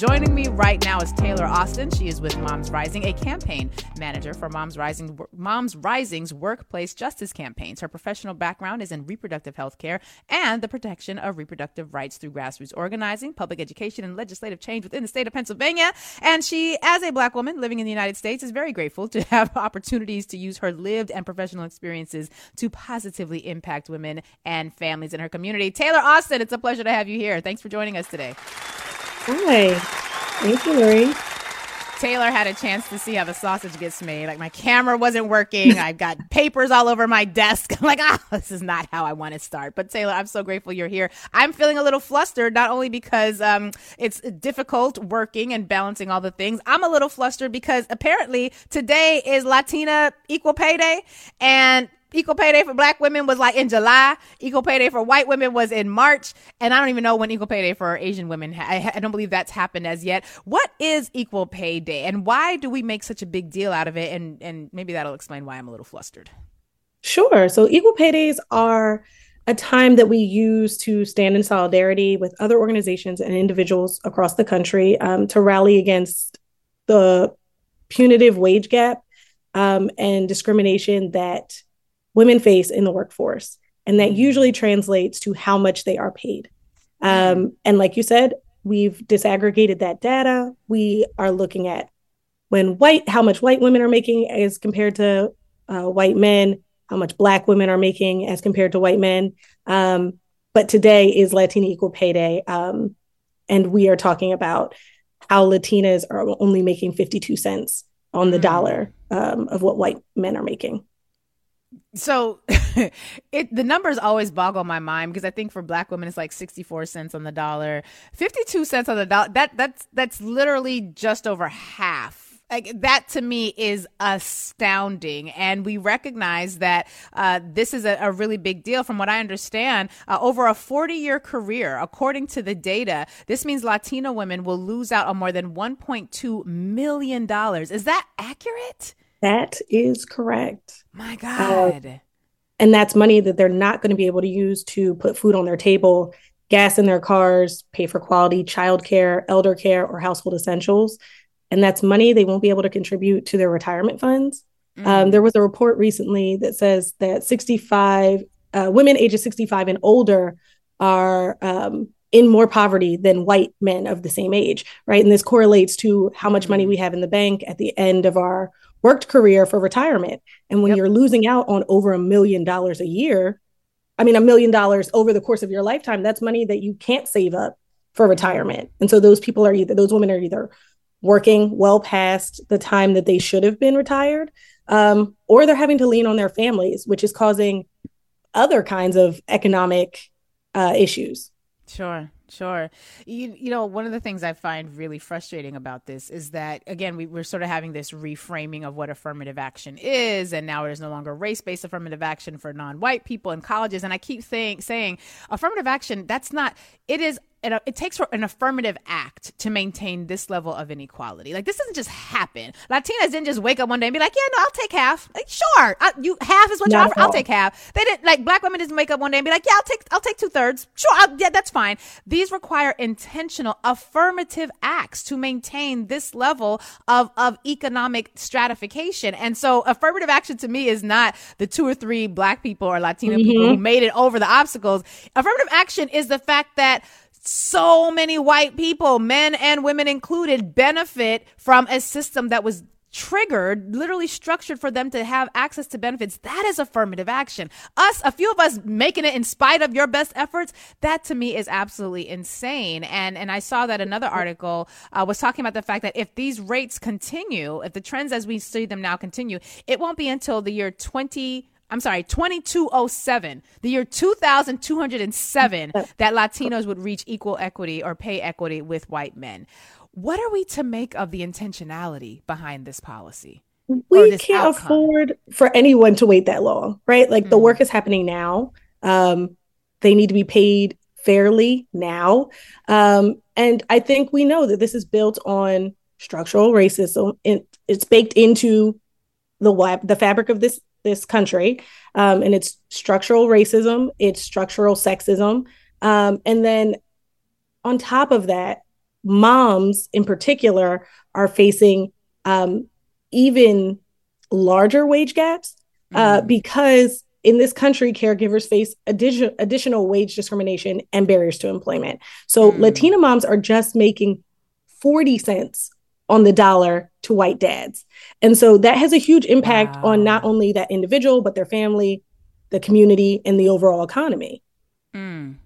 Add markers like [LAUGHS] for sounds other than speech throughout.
Joining me right now is Taylor Austin. She is with Moms Rising, a campaign manager for Moms Rising Moms Rising's workplace justice campaigns. Her professional background is in reproductive health care and the protection of reproductive rights through grassroots organizing, public education, and legislative change within the state of Pennsylvania. And she, as a black woman living in the United States, is very grateful to [LAUGHS] have opportunities to use her lived and professional experiences to positively impact women and families in her community. Taylor Austin, it's a pleasure to have you here. Thanks for joining us today. Hi. Thank you, Lurie. Taylor had a chance to see how the sausage gets made. Like my camera wasn't working. [LAUGHS] I've got papers all over my desk. [LAUGHS] I'm like, ah, this is not how I want to start. But Taylor, I'm so grateful you're here. I'm feeling a little flustered, not only because um, it's difficult working and balancing all the things. I'm a little flustered because apparently today is Latina Equal Pay Day, and equal pay day for black women was like in July. Equal pay day for white women was in March. And I don't even know when equal pay day for Asian women, I, I, don't believe that's happened as yet. What is equal pay day and why do we make such a big deal out of it? And, and maybe that'll explain why I'm a little flustered. Sure. So equal pay days are a time that we use to stand in solidarity with other organizations and individuals across the country um, to rally against the punitive wage gap um, and discrimination that women face in the workforce. And that usually translates to how much they are paid. Um, and like you said, we've disaggregated that data. We are looking at when white, how much white women are making as compared to uh, white men, how much black women are making as compared to white men. Um, but today is Latina Equal Pay Day. Um, and we are talking about how Latinas are only making 52 cents on the mm. dollar um, of what white men are making so [LAUGHS] it the numbers always boggle my mind because I think for black women it's like 64 cents on the dollar, 52 cents on the dollar. That that's that's literally just over half. Like that to me is astounding. And we recognize that uh, this is a, a, really big deal. From what i understand uh, over a 40 year career according to the data this means latino women will lose out on more than 1.2 million dollars. Is that accurate that is correct. My God. Uh, and that's money that they're not going to be able to use to put food on their table, gas in their cars, pay for quality childcare, elder care, or household essentials. And that's money they won't be able to contribute to their retirement funds. Mm-hmm. Um, there was a report recently that says that 65 uh, women ages 65 and older are um, in more poverty than white men of the same age, right? And this correlates to how much money mm-hmm. we have in the bank at the end of our worked career for retirement. And when yep. you're losing out on over a million dollars a year, I mean, a million dollars over the course of your lifetime, that's money that you can't save up for retirement. And so those people are either, those women are either working well past the time that they should have been retired, um, or they're having to lean on their families, which is causing other kinds of economic uh, issues. Sure. Sure. You, you know, one of the things I find really frustrating about this is that, again, we, we're sort of having this reframing of what affirmative action is. And now it is no longer race based affirmative action for non white people in colleges. And I keep saying, saying affirmative action, that's not, it is it, it takes an affirmative act to maintain this level of inequality. Like this doesn't just happen. Latinas didn't just wake up one day and be like, "Yeah, no, I'll take half." Like, sure, I, you half is what you offer. I'll take half. They didn't like black women didn't wake up one day and be like, "Yeah, I'll take I'll take two thirds." Sure, I'll, yeah, that's fine. These require intentional affirmative acts to maintain this level of of economic stratification. And so, affirmative action to me is not the two or three black people or Latino mm-hmm. people who made it over the obstacles. Affirmative action is the fact that so many white people, men and women included, benefit from a system that was triggered, literally structured for them to have access to benefits. That is affirmative action. Us, a few of us making it in spite of your best efforts, that to me is absolutely insane. And and I saw that another article uh, was talking about the fact that if these rates continue, if the trends as we see them now continue, it won't be until the year 20 I'm sorry, 2207, the year 2207, [LAUGHS] that Latinos would reach equal equity or pay equity with white men. What are we to make of the intentionality behind this policy? We can't outcome? afford for anyone to wait that long, right? Like mm. the work is happening now. Um, they need to be paid fairly now. Um, and I think we know that this is built on structural racism. It, it's baked into the the fabric of this this country, um, and it's structural racism, it's structural sexism, um, and then on top of that, moms in particular are facing um, even larger wage gaps uh, mm. because in this country, caregivers face addition, additional wage discrimination and barriers to employment. So, mm. Latina moms are just making 40 cents on the dollar to white dads. And so that has a huge impact wow. on not only that individual, but their family, the community, and the overall economy. Mm.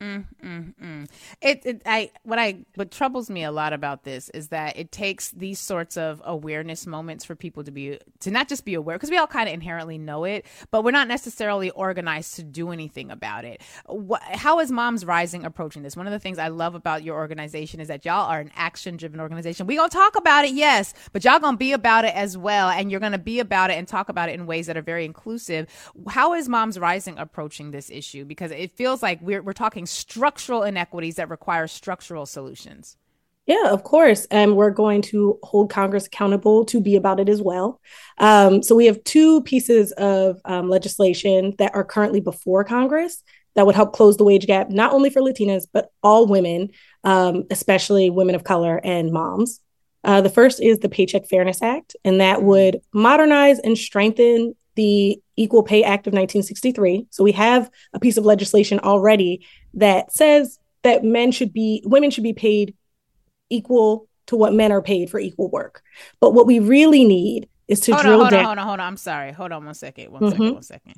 Mm, mm, mm. It, it, I, what I, what troubles me a lot about this is that it takes these sorts of awareness moments for people to be, to not just be aware, because we all kind of inherently know it, but we're not necessarily organized to do anything about it. What, how is Moms Rising approaching this? One of the things I love about your organization is that y'all are an action driven organization. We gonna talk about it, yes, but y'all gonna be about it as well, and you're gonna be about it and talk about it in ways that are very inclusive. How is Moms Rising approaching this issue? Because it feels like we're we're talking structural inequities that require structural solutions. Yeah, of course. And we're going to hold Congress accountable to be about it as well. Um, so we have two pieces of um, legislation that are currently before Congress that would help close the wage gap, not only for Latinas, but all women, um, especially women of color and moms. Uh, the first is the Paycheck Fairness Act, and that mm-hmm. would modernize and strengthen the Equal Pay Act of 1963. So we have a piece of legislation already that says that men should be women should be paid equal to what men are paid for equal work. But what we really need is to hold drill on, hold down. On, hold on, hold on. I'm sorry. Hold on one second. One mm-hmm. second, One second.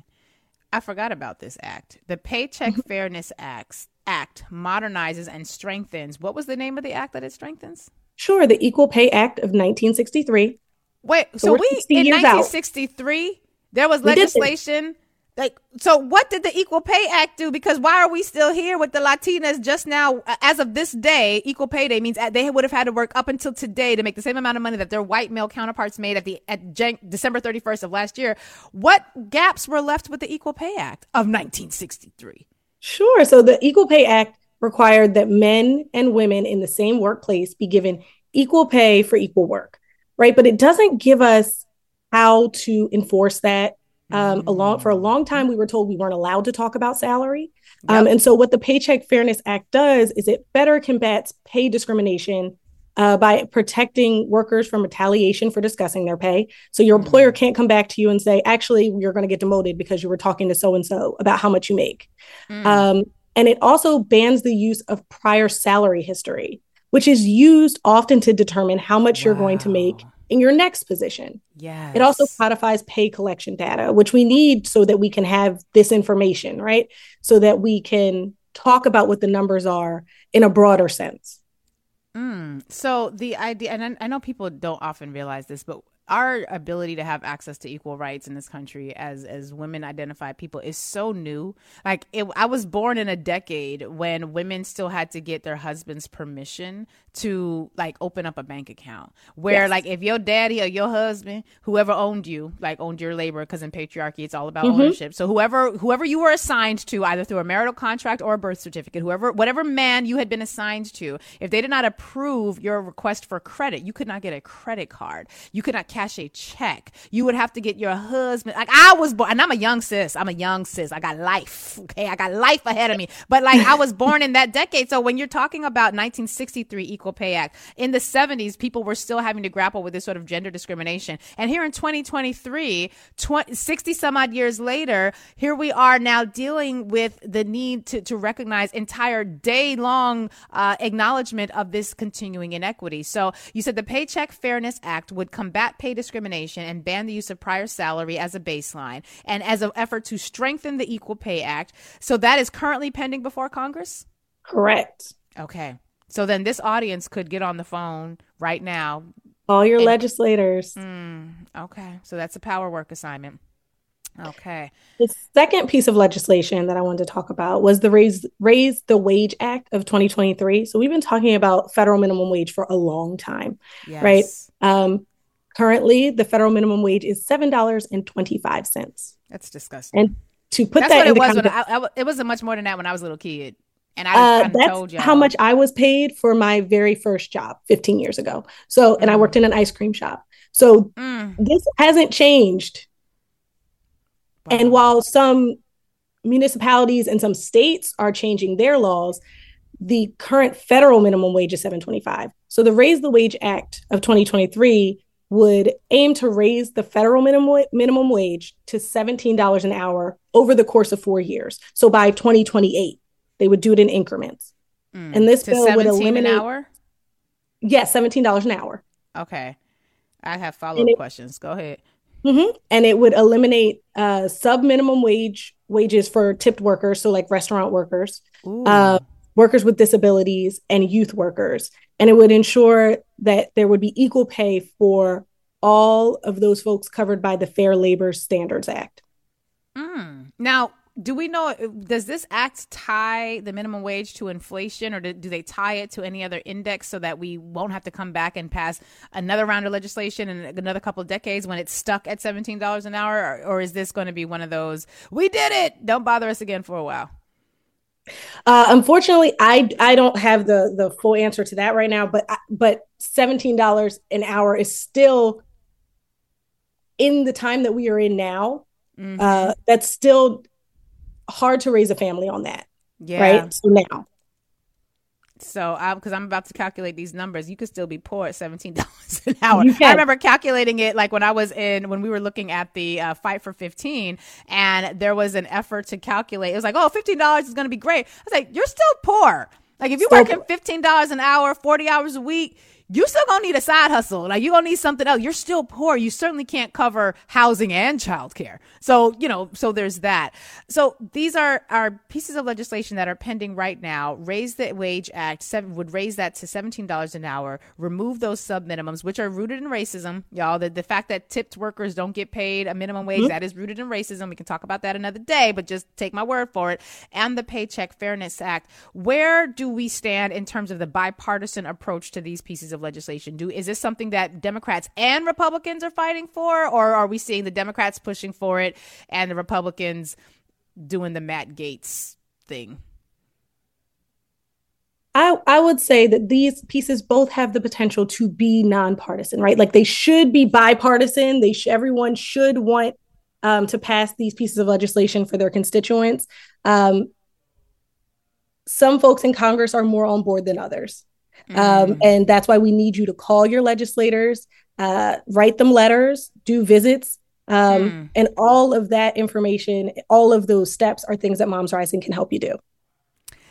I forgot about this act. The Paycheck mm-hmm. Fairness Act Act modernizes and strengthens. What was the name of the act that it strengthens? Sure, the Equal Pay Act of 1963. Wait, so, so we in 1963 out. there was legislation like, so what did the Equal Pay Act do? Because why are we still here with the Latinas just now? Uh, as of this day, Equal Pay Day means uh, they would have had to work up until today to make the same amount of money that their white male counterparts made at the at Jan- December 31st of last year. What gaps were left with the Equal Pay Act of 1963? Sure. So the Equal Pay Act required that men and women in the same workplace be given equal pay for equal work, right? But it doesn't give us how to enforce that um, along for a long time, we were told we weren't allowed to talk about salary. Um, yep. and so, what the Paycheck Fairness Act does is it better combats pay discrimination uh, by protecting workers from retaliation for discussing their pay. So, your employer mm. can't come back to you and say, actually, you're going to get demoted because you were talking to so and so about how much you make. Mm. Um, and it also bans the use of prior salary history, which is used often to determine how much wow. you're going to make in your next position. Yeah. It also codifies pay collection data, which we need so that we can have this information, right? So that we can talk about what the numbers are in a broader sense. Mm. So the idea, and I, I know people don't often realize this, but our ability to have access to equal rights in this country as as women identified people is so new like it, i was born in a decade when women still had to get their husband's permission to like open up a bank account where yes. like if your daddy or your husband whoever owned you like owned your labor because in patriarchy it's all about mm-hmm. ownership so whoever whoever you were assigned to either through a marital contract or a birth certificate whoever whatever man you had been assigned to if they did not approve your request for credit you could not get a credit card you could not cash a check. You would have to get your husband. Like I was born, and I'm a young sis. I'm a young sis. I got life. Okay, I got life ahead of me. But like I was born in that decade. So when you're talking about 1963 Equal Pay Act in the 70s, people were still having to grapple with this sort of gender discrimination. And here in 2023, 20, 60 some odd years later, here we are now dealing with the need to to recognize entire day long uh, acknowledgement of this continuing inequity. So you said the Paycheck Fairness Act would combat pay pay discrimination and ban the use of prior salary as a baseline and as an effort to strengthen the Equal Pay Act. So that is currently pending before Congress? Correct. Okay. So then this audience could get on the phone right now. All your and, legislators. Mm, okay. So that's a power work assignment. Okay. The second piece of legislation that I wanted to talk about was the Raise Raise the Wage Act of 2023. So we've been talking about federal minimum wage for a long time, yes. right? Um, Currently, the federal minimum wage is seven dollars and twenty five cents. That's disgusting. And to put That's that what it was. Context, I, I, it wasn't much more than that when I was a little kid. And I uh, that's how much I was paid for my very first job 15 years ago. So, and mm. I worked in an ice cream shop. So mm. this hasn't changed. Wow. And while some municipalities and some states are changing their laws, the current federal minimum wage is 725. So the Raise the Wage Act of 2023 would aim to raise the federal minimum minimum wage to $17 an hour over the course of 4 years. So by 2028, they would do it in increments. Mm. And this bill would eliminate an hour? Yes, $17 an hour. Okay. I have follow-up questions. Go ahead. Mm-hmm. And it would eliminate uh, sub minimum wage wages for tipped workers, so like restaurant workers, uh, workers with disabilities, and youth workers. And it would ensure that there would be equal pay for all of those folks covered by the Fair Labor Standards Act. Mm. Now, do we know does this act tie the minimum wage to inflation or do, they tie it to any other index so that we won't have to come back and pass another round of legislation in another couple of decades when it's stuck at $17 an hour or, or is this going to be one of those we did it don't bother us again for a while uh, unfortunately, I I don't have the the full answer to that right now, but but seventeen dollars an hour is still in the time that we are in now. Mm-hmm. Uh, that's still hard to raise a family on that. Yeah. Right. So now. So, because I'm about to calculate these numbers, you could still be poor at seventeen [LAUGHS] dollars an hour. I remember calculating it like when I was in when we were looking at the uh, fight for fifteen, and there was an effort to calculate. It was like, oh, fifteen dollars is going to be great. I was like, you're still poor. Like if you're working fifteen dollars an hour, forty hours a week, you still gonna need a side hustle. Like you're gonna need something else. You're still poor. You certainly can't cover housing and childcare. So, you know, so there's that. So these are, are pieces of legislation that are pending right now. Raise the Wage Act seven, would raise that to $17 an hour, remove those sub minimums, which are rooted in racism. Y'all, the, the fact that tipped workers don't get paid a minimum wage, mm-hmm. that is rooted in racism. We can talk about that another day, but just take my word for it. And the Paycheck Fairness Act. Where do we stand in terms of the bipartisan approach to these pieces of of legislation? Do is this something that Democrats and Republicans are fighting for, or are we seeing the Democrats pushing for it and the Republicans doing the Matt Gaetz thing? I, I would say that these pieces both have the potential to be nonpartisan, right? Like they should be bipartisan. They sh- everyone should want um, to pass these pieces of legislation for their constituents. Um, some folks in Congress are more on board than others. Um, mm. Um, and that's why we need you to call your legislators, uh, write them letters, do visits. Um, mm. And all of that information, all of those steps are things that Moms Rising can help you do.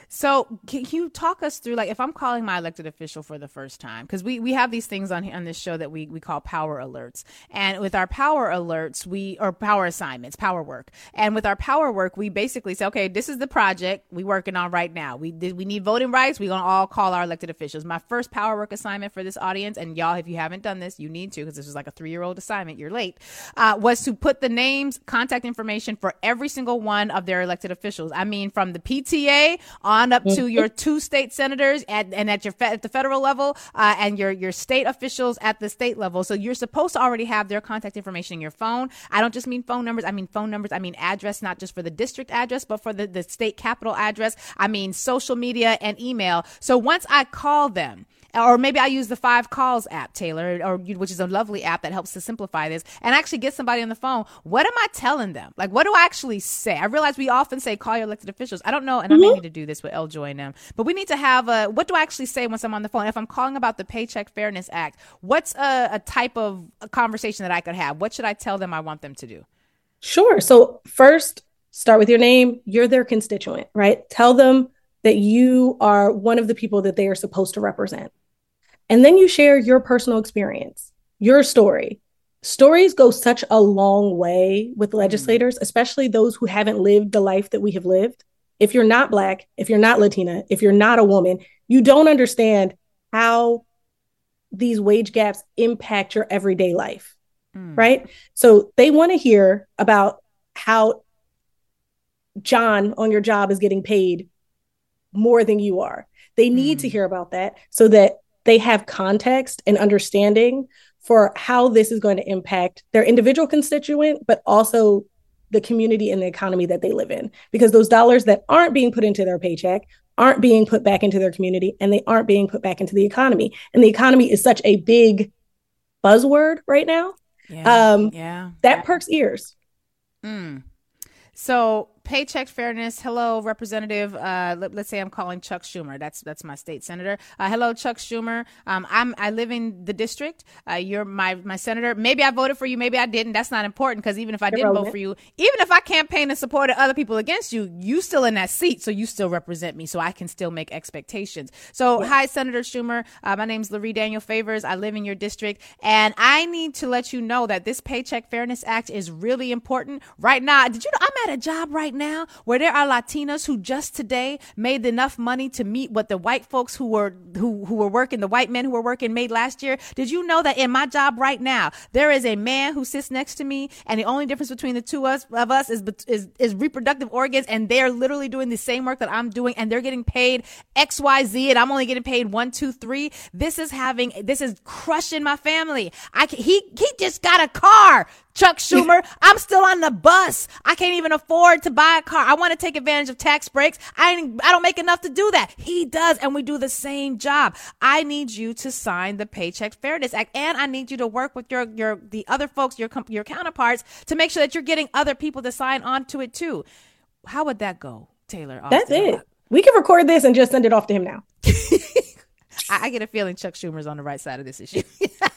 So, can you talk us through, like, if I'm calling my elected official for the first time, because we, we have these things on on this show that we, we call power alerts, and with our power alerts, we or power assignments, power work, and with our power work, we basically say, okay, this is the project we working on right now. We we need voting rights. We're gonna all call our elected officials. My first power work assignment for this audience, and y'all, if you haven't done this, you need to, because this is like a three year old assignment. You're late. Uh, was to put the names, contact information for every single one of their elected officials. I mean, from the PTA on on up to mm-hmm. your two state senators at, and at your fe- at the federal level uh, and your your state officials at the state level. So you're supposed to already have their contact information in your phone. I don't just mean phone numbers. I mean phone numbers. I mean address, not just for the district address, but for the, the state capital address. I mean social media and email. So once I call them, or maybe I use the Five Calls app, Taylor, or which is a lovely app that helps to simplify this and actually get somebody on the phone. What am I telling them? Like, what do I actually say? I realize we often say call your elected officials. I don't know, and mm-hmm. I may mm-hmm. need to do this with LJoy and them, but we need to have a. What do I actually say once I'm on the phone? If I'm calling about the Paycheck Fairness Act, what's a, a type of a conversation that I could have? What should I tell them I want them to do? Sure. So first, start with your name. You're their constituent, right? Tell them that you are one of the people that they are supposed to represent. And then you share your personal experience, your story. Stories go such a long way with mm-hmm. legislators, especially those who haven't lived the life that we have lived. If you're not Black, if you're not Latina, if you're not a woman, you don't understand how these wage gaps impact your everyday life. Mm. Right. So they want to hear about how John on your job is getting paid more than you are. They need mm. to hear about that so that they have context and understanding for how this is going to impact their individual constituent, but also the community and the economy that they live in. Because those dollars that aren't being put into their paycheck aren't being put back into their community and they aren't being put back into the economy. And the economy is such a big buzzword right now. Yeah. Um, yeah. That perks ears. Mm. So paycheck fairness. Hello, Representative. Uh, let, us say I'm calling Chuck Schumer. That's that's my state senator. Uh, hello, Chuck Schumer. Um, I'm I live in the district. Uh, you're my my senator. Maybe I voted for you. Maybe I didn't. That's not important because even if I didn't vote for you, even if I campaigned and supported other people against you, you still in that seat, so you still represent me. So I can still make expectations. So yeah. hi, Senator Schumer. Uh, my name's Lurie Daniel Favors. I live in your district, and I need to let you know that this Paycheck Fairness Act is really important right now. Did you know I'm at a job right now where there are Latinas who just today made enough money to meet what the white folks who were who who were working, the white men who were working made last year. Did you know that in my job right now, there is a man who sits next to me, and the only difference between the two us, of us is, is is reproductive organs, and they're literally doing the same work that I'm doing, and they're getting paid X Y Z, and I'm only getting paid one two three. This is having this is crushing my family. I he he just got a car Chuck Schumer, I'm still on the bus. I can't even afford to buy a car. I want to take advantage of tax breaks. I I don't make enough to do that. He does, and we do the same job. I need you to sign the Paycheck Fairness Act, and I need you to work with your your the other folks, your your counterparts, to make sure that you're getting other people to sign on to it too. How would that go, Taylor? Austin? That's it. We can record this and just send it off to him now. [LAUGHS] I, I get a feeling Chuck Schumer's on the right side of this issue. [LAUGHS]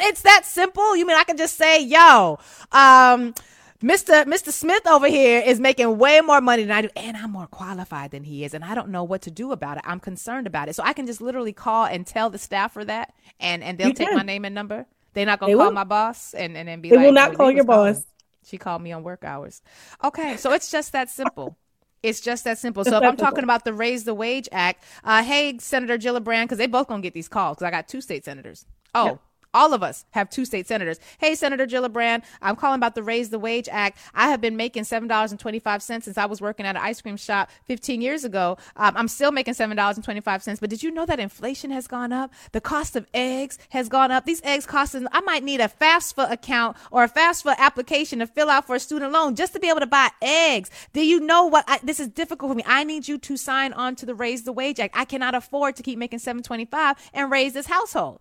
But it's that simple. You mean I can just say, yo, um, Mr. Mr. Smith over here is making way more money than I do, and I'm more qualified than he is, and I don't know what to do about it. I'm concerned about it. So I can just literally call and tell the staffer that, and and they'll you take can. my name and number. They're not gonna they call will. my boss and and then be they like, will not call your boss. She called me on work hours. Okay, so it's just that simple. It's just that simple. So if I'm talking about the Raise the Wage Act, uh, hey, Senator Gillibrand, because they both gonna get these calls because I got two state senators. Oh, yep. All of us have two state senators. Hey, Senator Gillibrand, I'm calling about the Raise the Wage Act. I have been making $7.25 since I was working at an ice cream shop 15 years ago. Um, I'm still making $7.25, but did you know that inflation has gone up? The cost of eggs has gone up. These eggs cost, I might need a FAFSA account or a FAFSA application to fill out for a student loan just to be able to buy eggs. Do you know what? I, this is difficult for me. I need you to sign on to the Raise the Wage Act. I cannot afford to keep making 725 and raise this household.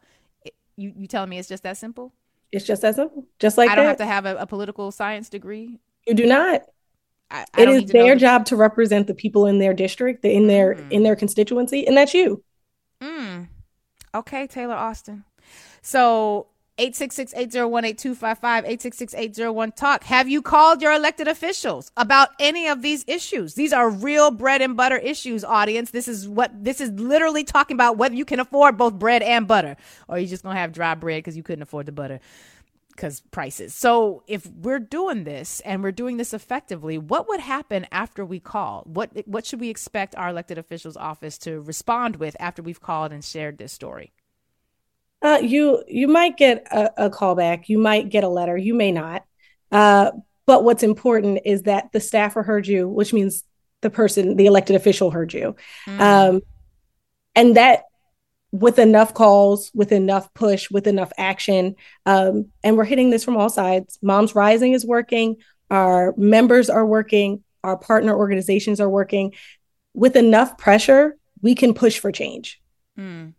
You you telling me it's just that simple? It's just that simple. Just like I don't that. have to have a, a, political science degree. You do not. I, I it is their job to represent the people in their district, in their mm. in their constituency, and that's you. Mm. Okay, Taylor Austin. So 866-801-8255, 866-801-TALK. Have you called your elected officials about any of these issues? These are real bread and butter issues, audience. This is what this is literally talking about whether you can afford both bread and butter or you're just going to have dry bread because you couldn't afford the butter because prices. So if we're doing this and we're doing this effectively, what would happen after we call? What what should we expect our elected officials office to respond with after we've called and shared this story? Uh, you you might get a, a call back, you might get a letter, you may not. Uh, but what's important is that the staffer heard you, which means the person, the elected official heard you. Mm. Um, and that with enough calls, with enough push, with enough action, um, and we're hitting this from all sides. Moms Rising is working, our members are working, our partner organizations are working. With enough pressure, we can push for change. Mm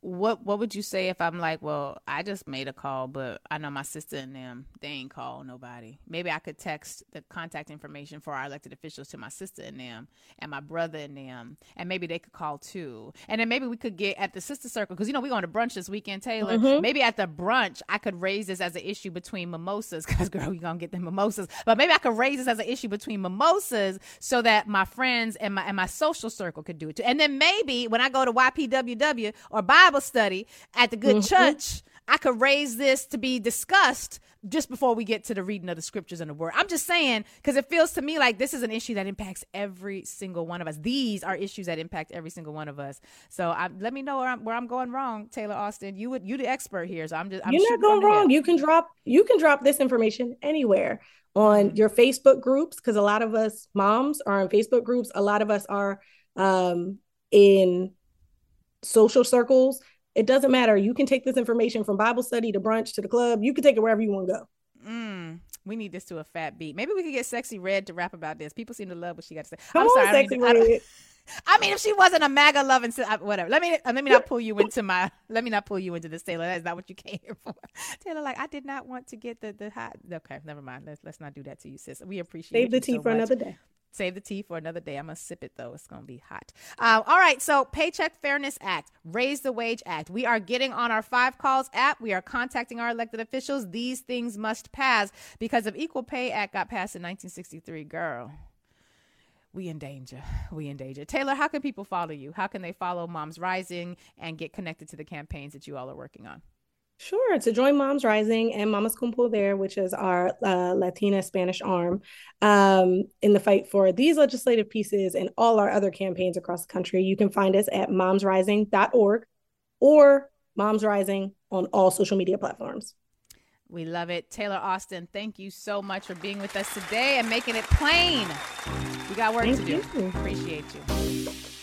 what what would you say if I'm like, well, I just made a call, but I know my sister and them they ain't call nobody. Maybe I could text the contact information for our elected officials to my sister and them and my brother and them, and maybe they could call too. And then maybe we could get at the sister circle because you know we're going to brunch this weekend, Taylor. Mm-hmm. Maybe at the brunch I could raise this as an issue between mimosas because girl, we gonna get the mimosas. But maybe I could raise this as an issue between mimosas so that my friends and my and my social circle could do it too. And then maybe when I go to YPWW or Bible Bible study at the good mm-hmm. church, I could raise this to be discussed just before we get to the reading of the scriptures and the word. I'm just saying because it feels to me like this is an issue that impacts every single one of us. These are issues that impact every single one of us. So I, let me know where I'm, where I'm going wrong, Taylor Austin. You would you the expert here, so I'm just I'm you're not going wrong. You can drop you can drop this information anywhere on mm-hmm. your Facebook groups because a lot of us moms are on Facebook groups. A lot of us are um, in social circles. It doesn't matter. You can take this information from Bible study to brunch to the club. You can take it wherever you want to go. Mm, we need this to a fat beat. Maybe we could get Sexyy Red to rap about this. People seem to love what she got to say. Come I'm on, sorry, Sexyy Red. [LAUGHS] I mean, if she wasn't a MAGA loving, whatever. Let me let me not pull you into my. [LAUGHS] Let me not pull you into this, Taylor. That's not what you came here for. [LAUGHS] Taylor, like I did not want to get the the hot. Okay, never mind. Let's let's not do that to you, sis. We appreciate. Save the tea so for much. another day. Save the tea for another day. I'm gonna sip it though. It's gonna be hot. Uh, all right. So, Paycheck Fairness Act, Raise the Wage Act. We are getting on our Five Calls app. We are contacting our elected officials. These things must pass because of Equal Pay Act got passed in 1963. Girl, we in danger. We in danger. Taylor, how can people follow you? How can they follow Moms Rising and get connected to the campaigns that you all are working on? Sure, to join Moms Rising and Mamas Con there, which is our uh, Latina Spanish arm, um, in the fight for these legislative pieces and all our other campaigns across the country, you can find us at momsrising.org or Moms Rising on all social media platforms. We love it. Taylor Austin, thank you so much for being with us today and making it plain. We got work Thank to do. you. Appreciate you.